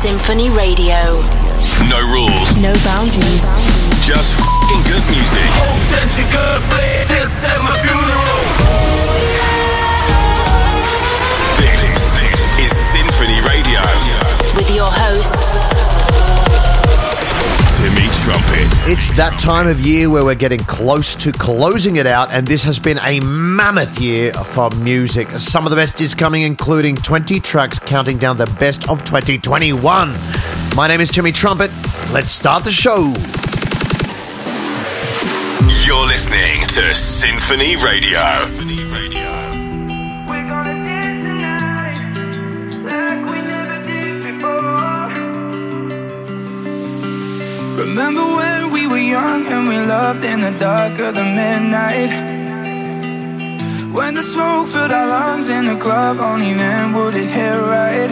Sinphony Radio. No rules, No boundaries. just fing good music. Authentic good It's that time of year where we're getting close to closing it out, and this has been a mammoth year for music. Some of the best is coming, including 20 tracks counting down the best of 2021. My name is Timmy Trumpet. Let's start the show. You're listening to Sinphony Radio. We're Remember when we were young and we loved in the dark of the midnight? When the smoke filled our lungs in the club, only then would it hit right.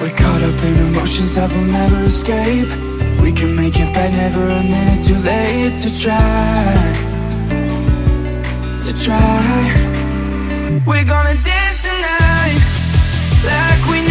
We're caught up in emotions that will never escape. We can make it back, never a minute too late to try. To try. We're gonna dance tonight like we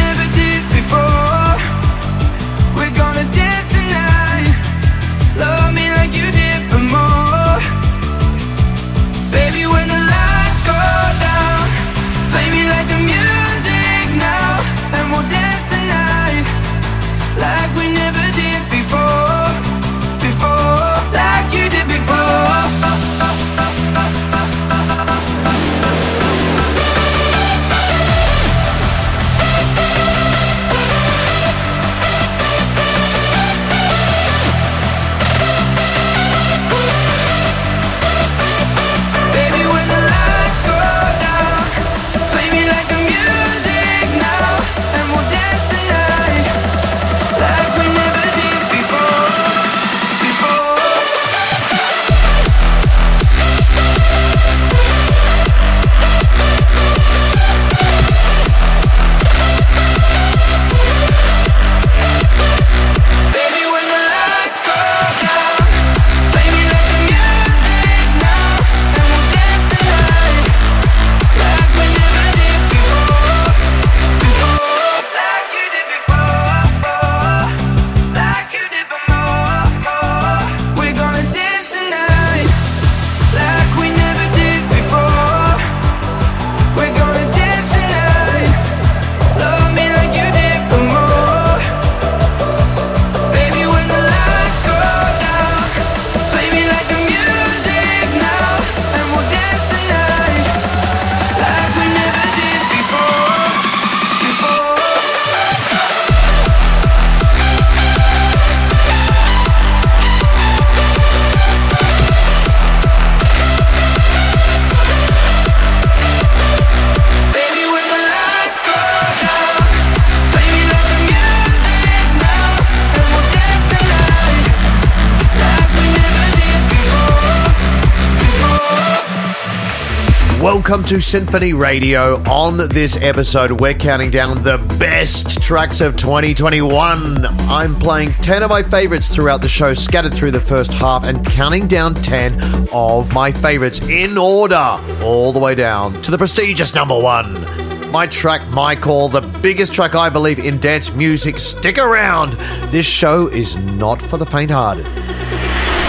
Welcome to Sinphony Radio. On this episode, we're counting down the best tracks of 2021. I'm playing 10 of my favorites throughout the show, scattered through the first half, and counting down 10 of my favorites in order, all the way down to the prestigious number one. My track, my call, the biggest track I believe in dance music. Stick around. This show is not for the faint hearted.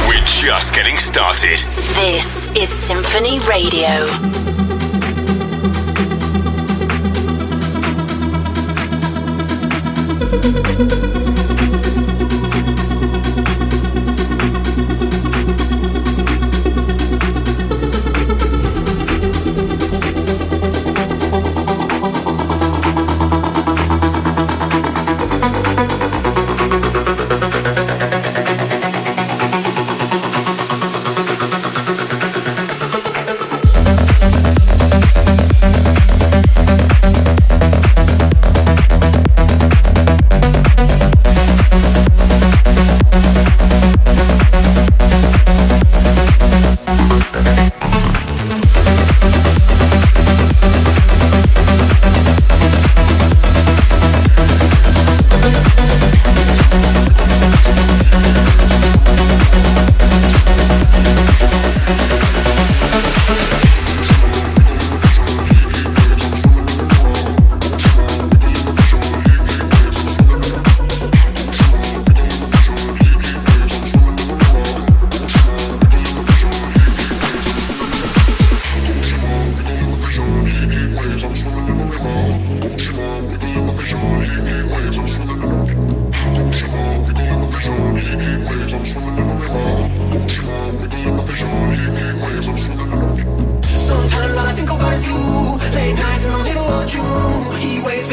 We're just getting started. this is Sinphony Radio.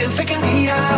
been faking me out.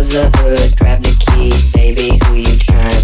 Close the hood, grab the keys, baby. Who you trying?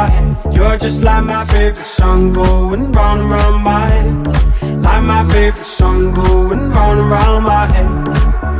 my. You're just like my favorite song going round round my head. Like my favorite song going round round my head.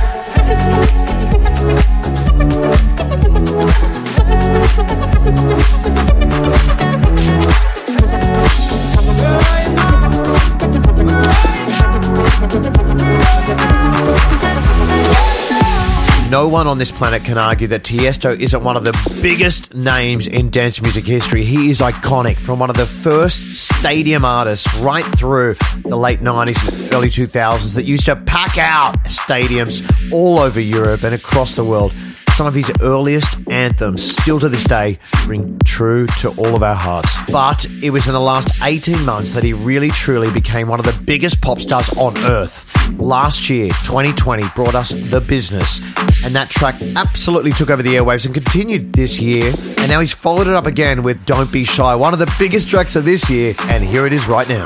No one on this planet can argue that Tiesto isn't one of the biggest names in dance music history. He is iconic from one of the first stadium artists right through the late 90s and early 2000s that used to pack out stadiums all over Europe and across the world. Some of his earliest anthems, still to this day, ring true to all of our hearts. But it was in the last 18 months that he really truly became one of the biggest pop stars on earth. Last year, 2020, brought us The Business, and that track absolutely took over the airwaves and continued this year. And now he's followed it up again with Don't Be Shy, one of the biggest tracks of this year, and here it is right now.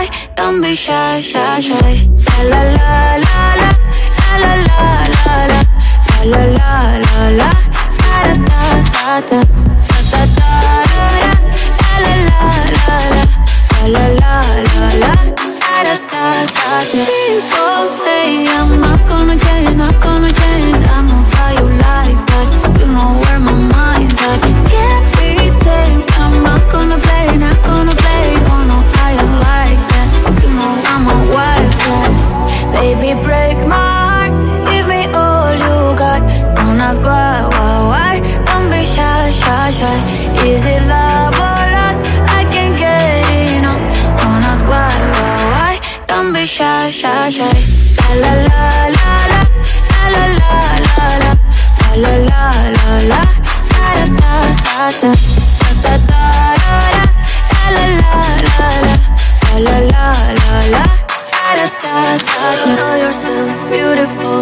Don't be shy, shy, shy. La la la la la, la la la la la, la la la la la, da da da da da, da da da da, la la la la la, la la la la la, da da da da. People say I'm not gonna change, not gonna change. I know how you like that. You know where my mind's at. Can't be tamed. I'm not gonna play, not gonna Is it love or lust? I can't get enough. Don't ask why, why, why. Don't be shy, shy, shy. La la la la la, la la la la la, la la la la la, da da da da da, da da da da, la la la la la, la la la la. Know yourself beautiful,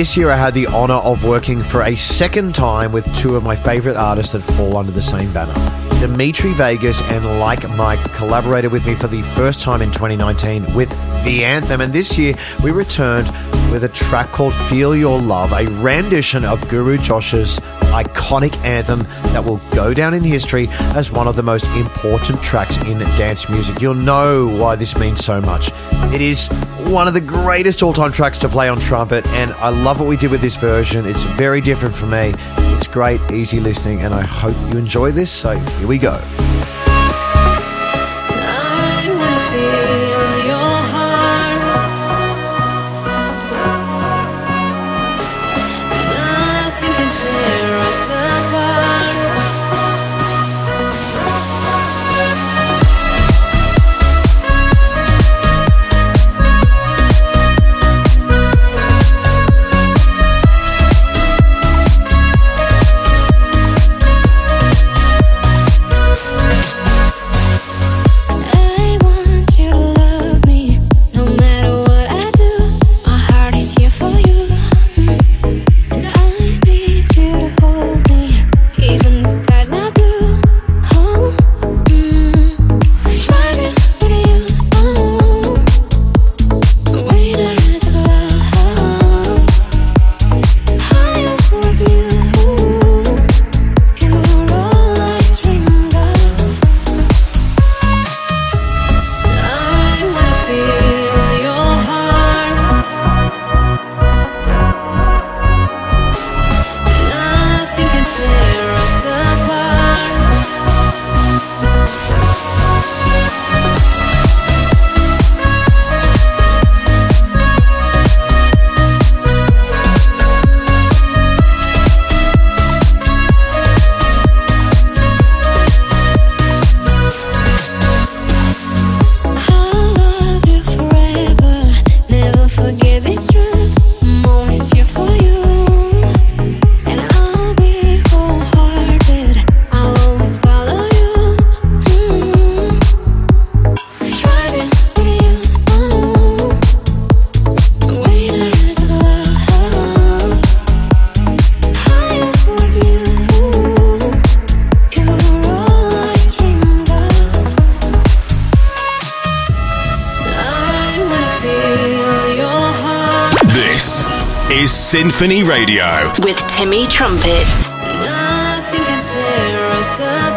This year I had the honor of working for a second time with two of my favorite artists that fall under the same banner. Dimitri Vegas and Like Mike collaborated with me for the first time in 2019 with The Anthem, and this year we returned with a track called Feel Your Love, a rendition of Guru Josh's iconic anthem that will go down in history as one of the most important tracks in dance music. You'll know why this means so much. It is one of the greatest all time tracks to play on trumpet, and I love what we did with this version. It's very different for me. It's great, easy listening, and I hope you enjoy this. So here we go. Sinphony Radio. With Timmy Trumpet. Nothing can tear us apart.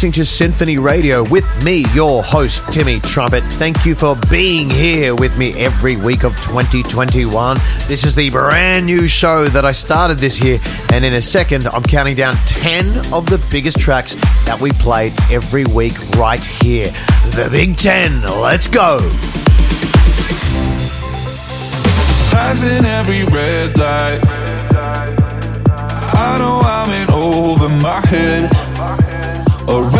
Listening to Sinphony Radio with me, your host, Timmy Trumpet. Thank you for being here with me every week of 2021. This is the brand new show that I started this year, and in a second, I'm counting down 10 of the biggest tracks that we played every week right here. The Big 10. Let's go. Passing every red light. I know I'm in over my head.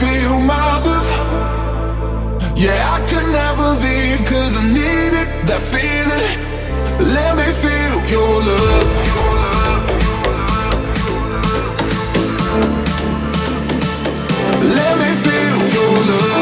Feel my love? Yeah, I could never leave cause I needed that feeling. Let me feel your love. Let me feel your love.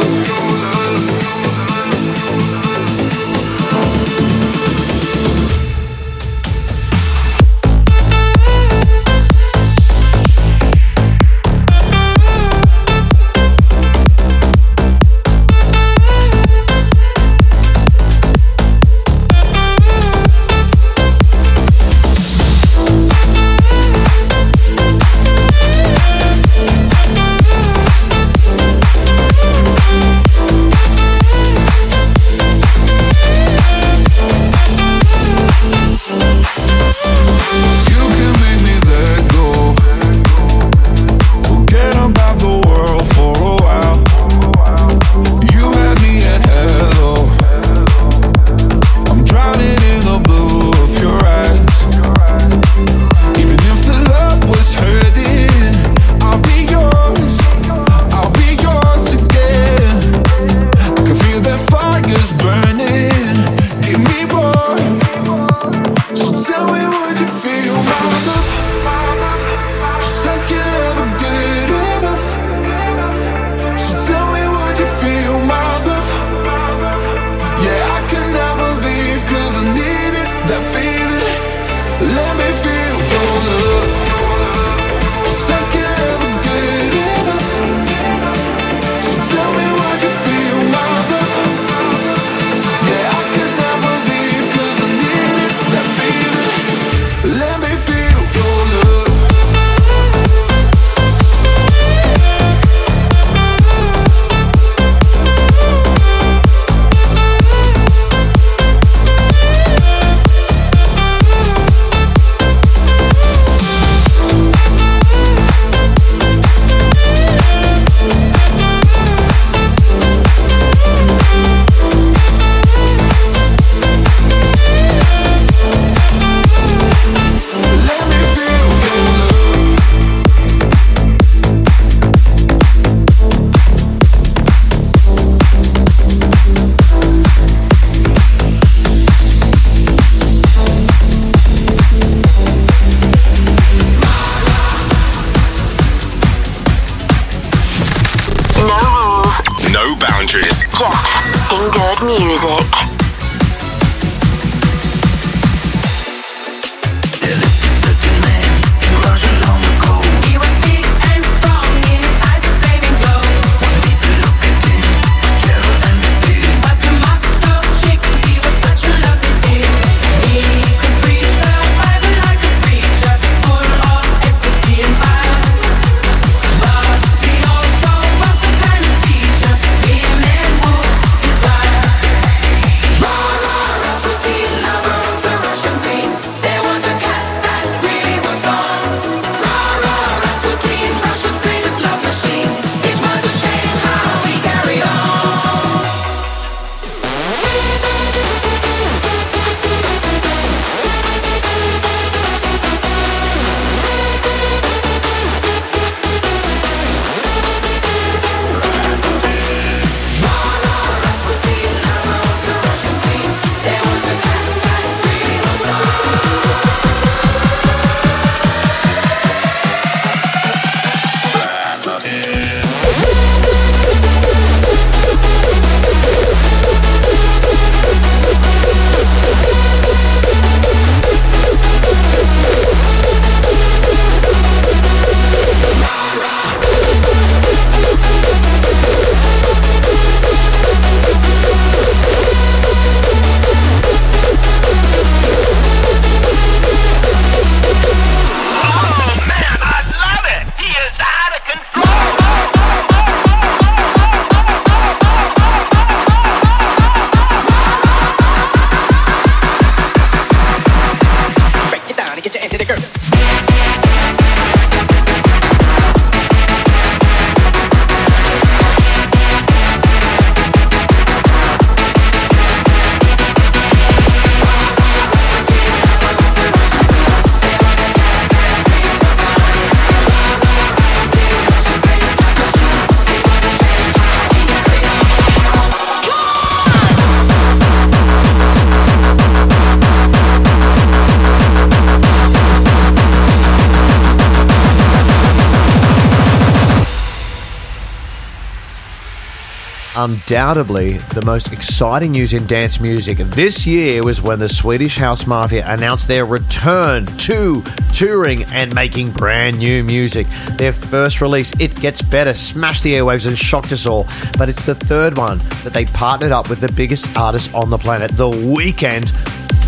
undoubtedly the most exciting news in dance music this year was when the Swedish House Mafia announced their return to touring and making brand new music. Their first release, It Gets Better, smashed the airwaves and shocked us all, but it's the third one that they partnered up with the biggest artist on the planet, The Weeknd.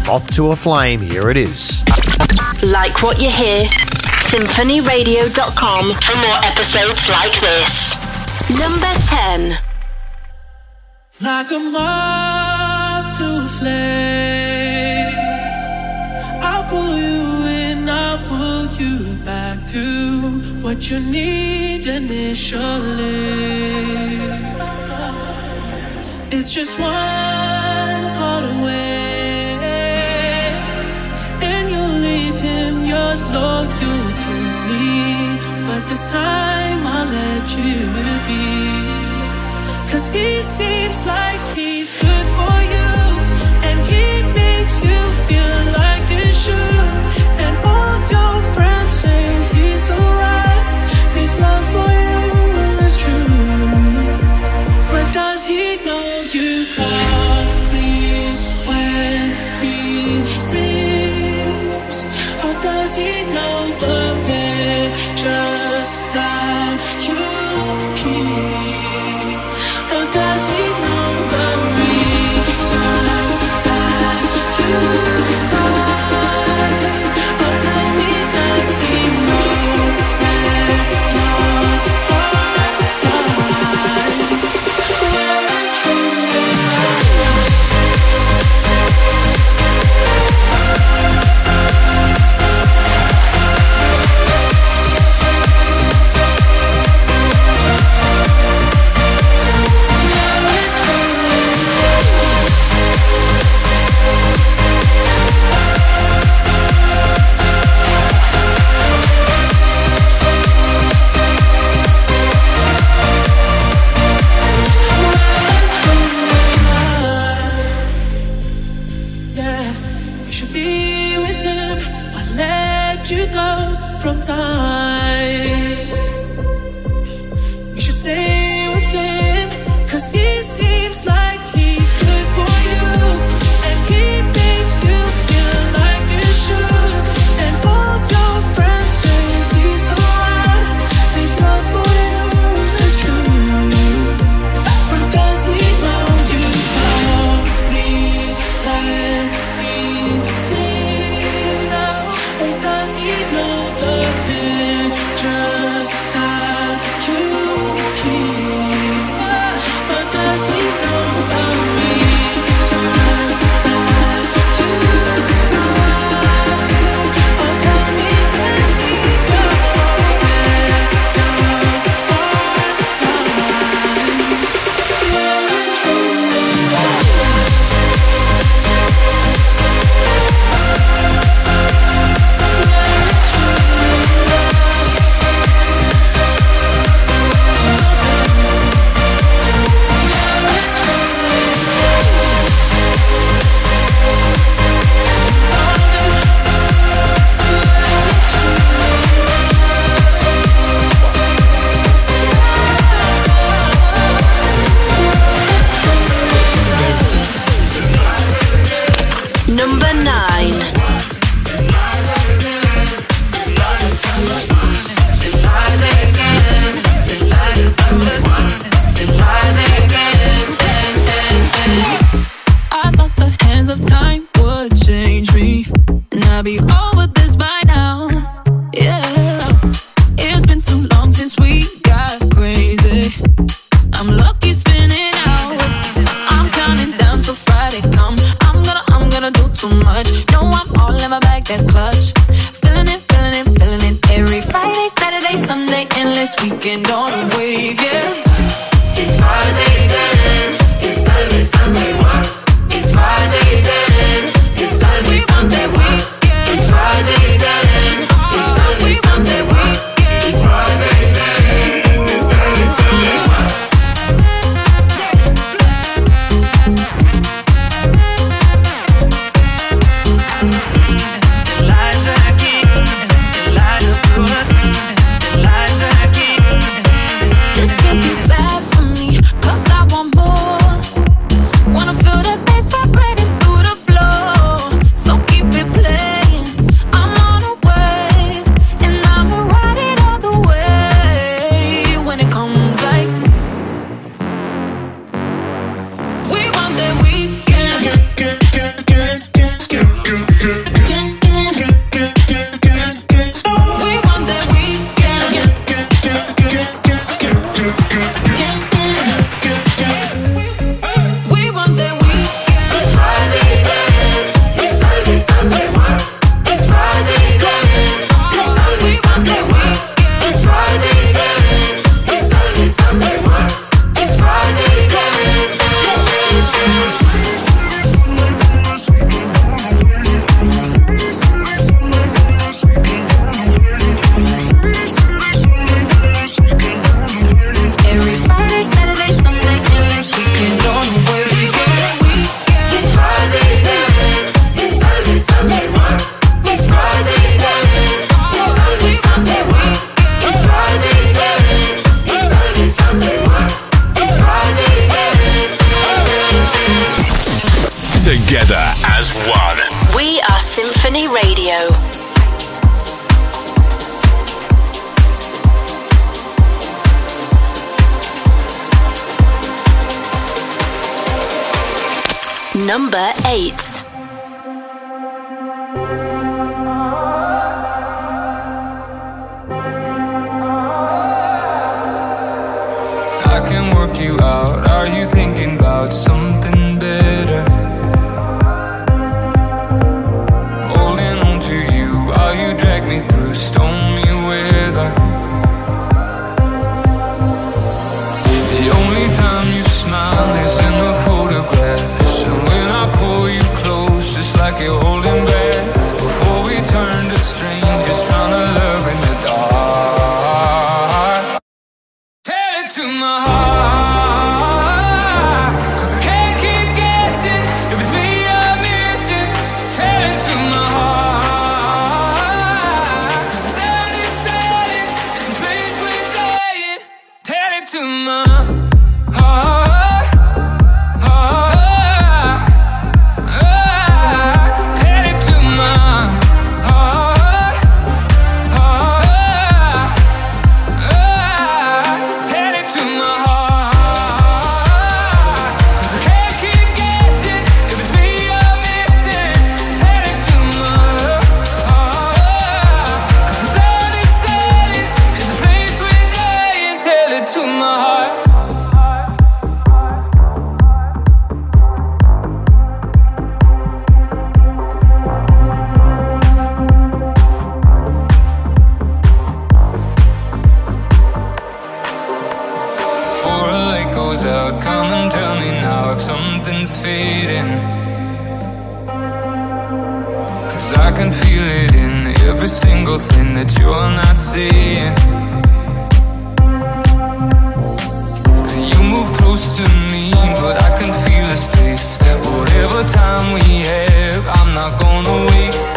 Moth to a flame, here it is. Like what you hear? SinphonyRadio.com for more episodes like this. Number 10 like a moth to a flame. I'll pull you in, I'll pull you back to what you need initially. It's just one call away. He seems like he Number 8. you not. You move close to me, but I can feel the space. Whatever time we have, I'm not gonna waste.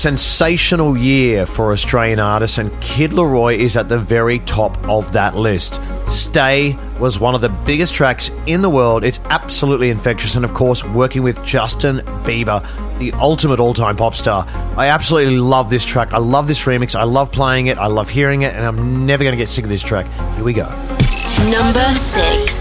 sensational year for Australian artists, and Kid LAROI is at the very top of that list. Stay was one of the biggest tracks in the world. It's absolutely infectious, and of course, working with Justin Bieber, the ultimate all time pop star. I absolutely love this track. I love this remix. I love playing it. I love hearing it, and I'm never going to get sick of this track. Here we go. Number six.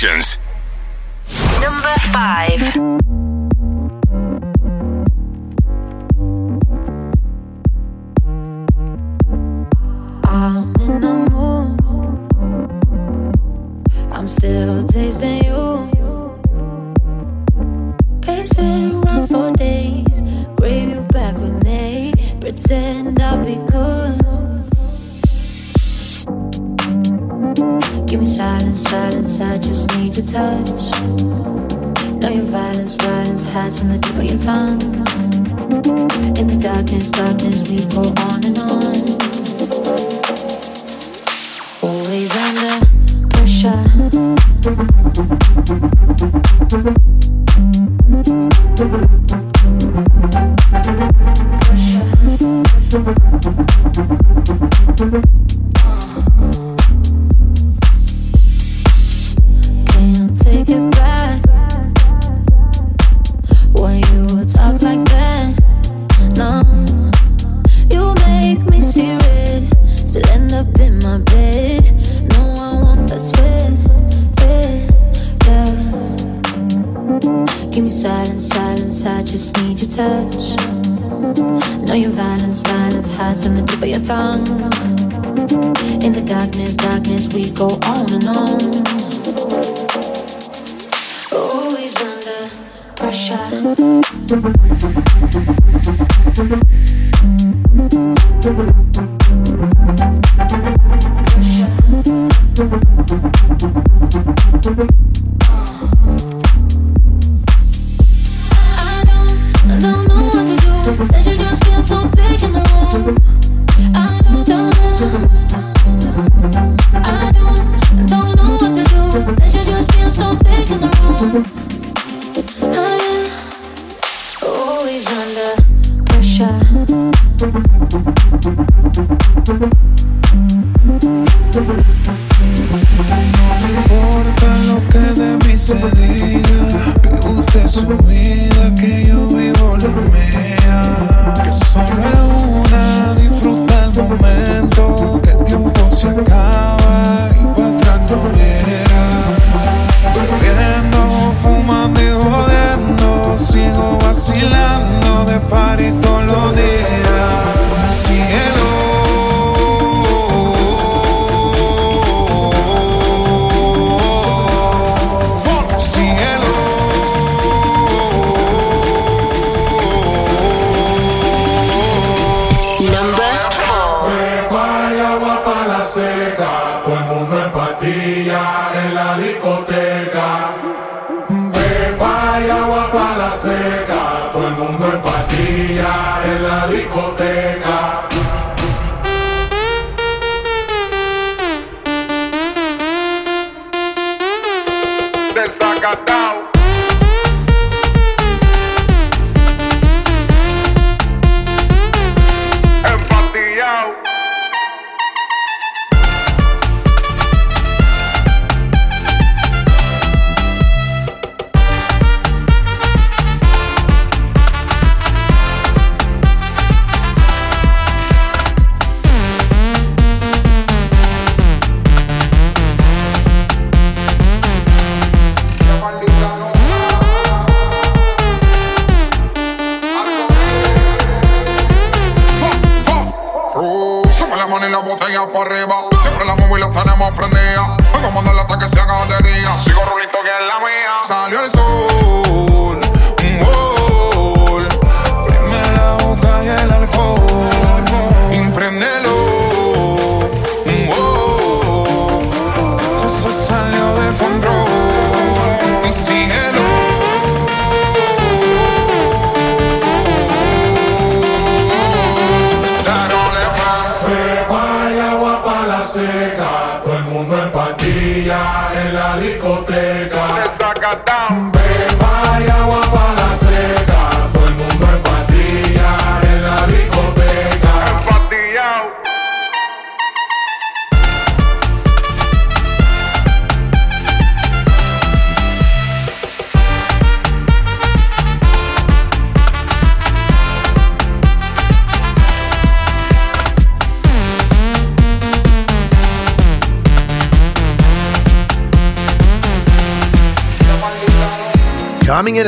Sessions. Thank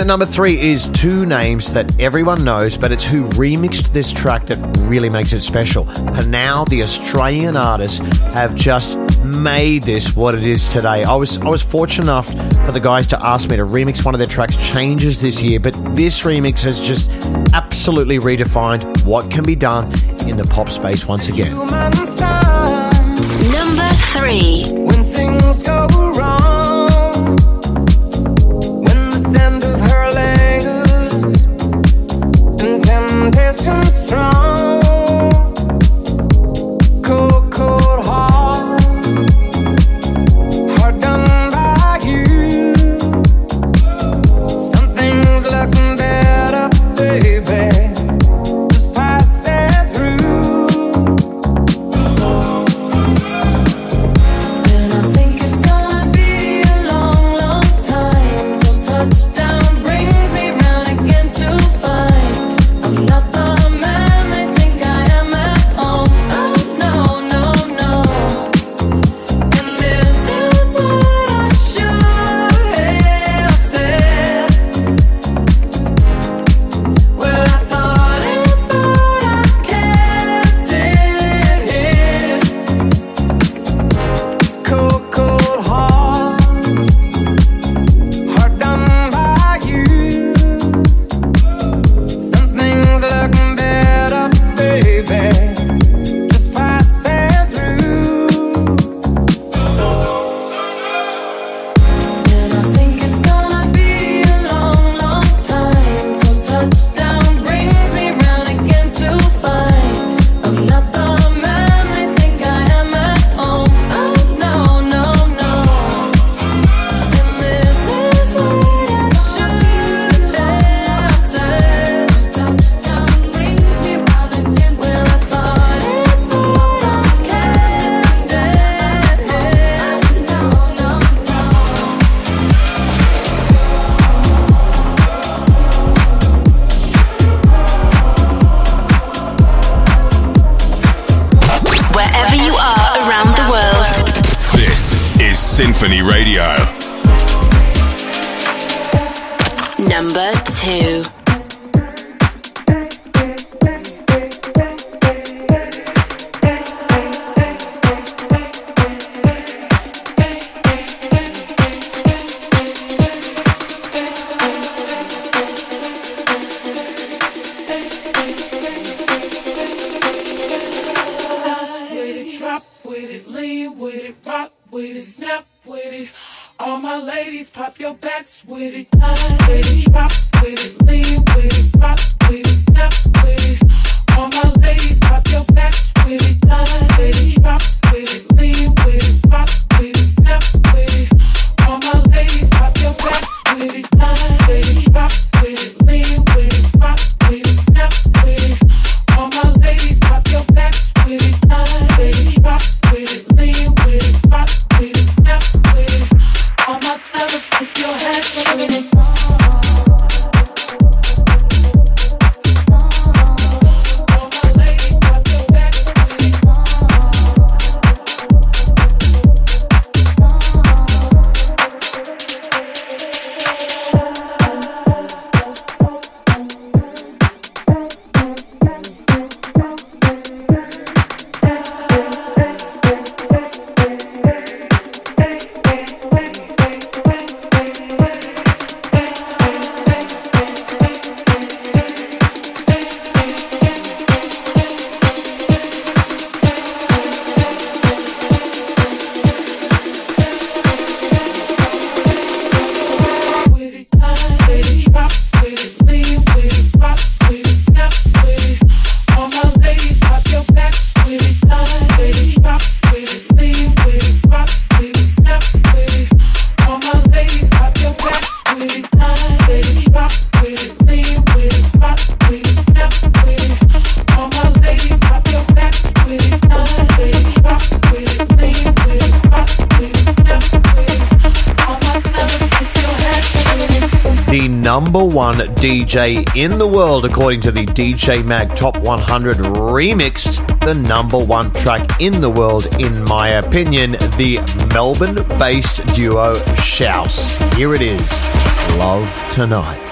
at number three is two names that everyone knows, but it's who remixed this track that really makes it special. And Pnau the Australian artists have just made this what it is today. I was I was fortunate enough for the guys to ask me to remix one of their tracks, Changes, this year, but this remix has just absolutely redefined what can be done in the pop space once again. Radio. Number two. number one DJ in the world, according to the DJ Mag Top 100 remixed the number one track in the world, in my opinion, the Melbourne based duo Shouse. Here it is Love Tonight.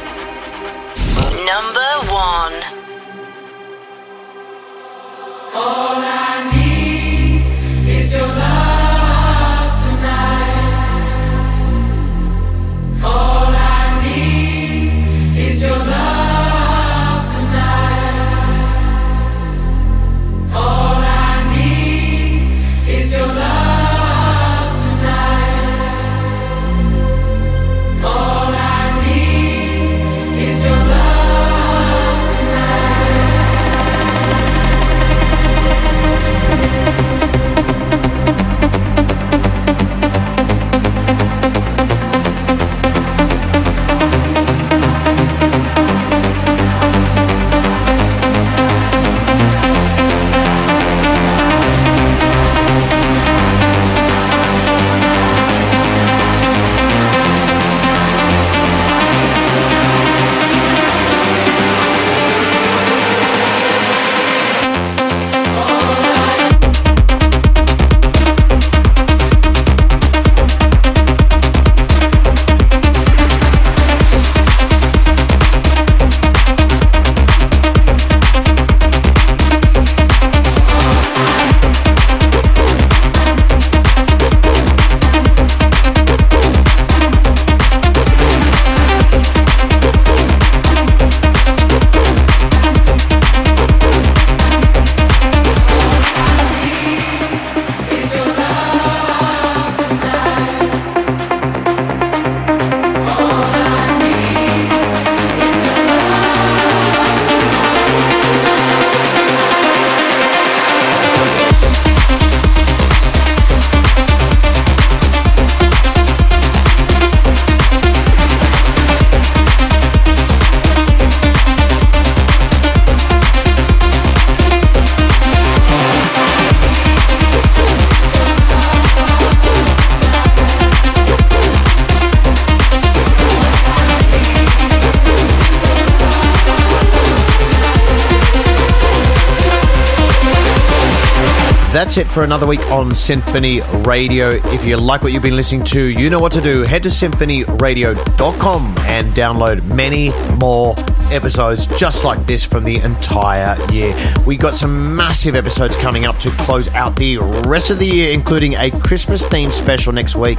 For another week on Sinphony Radio. If you like what you've been listening to, you know what to do. Head to sinphonyradio.com and download many more episodes just like this from the entire year. We got some massive episodes coming up to close out the rest of the year, including a Christmas themed special next week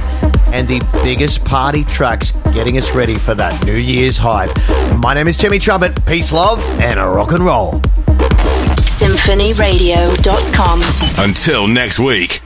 and the biggest party tracks getting us ready for that New Year's hype. My name is Timmy Trumpet. Peace, love, and a rock and roll. SinphonyRadio.com. Until next week.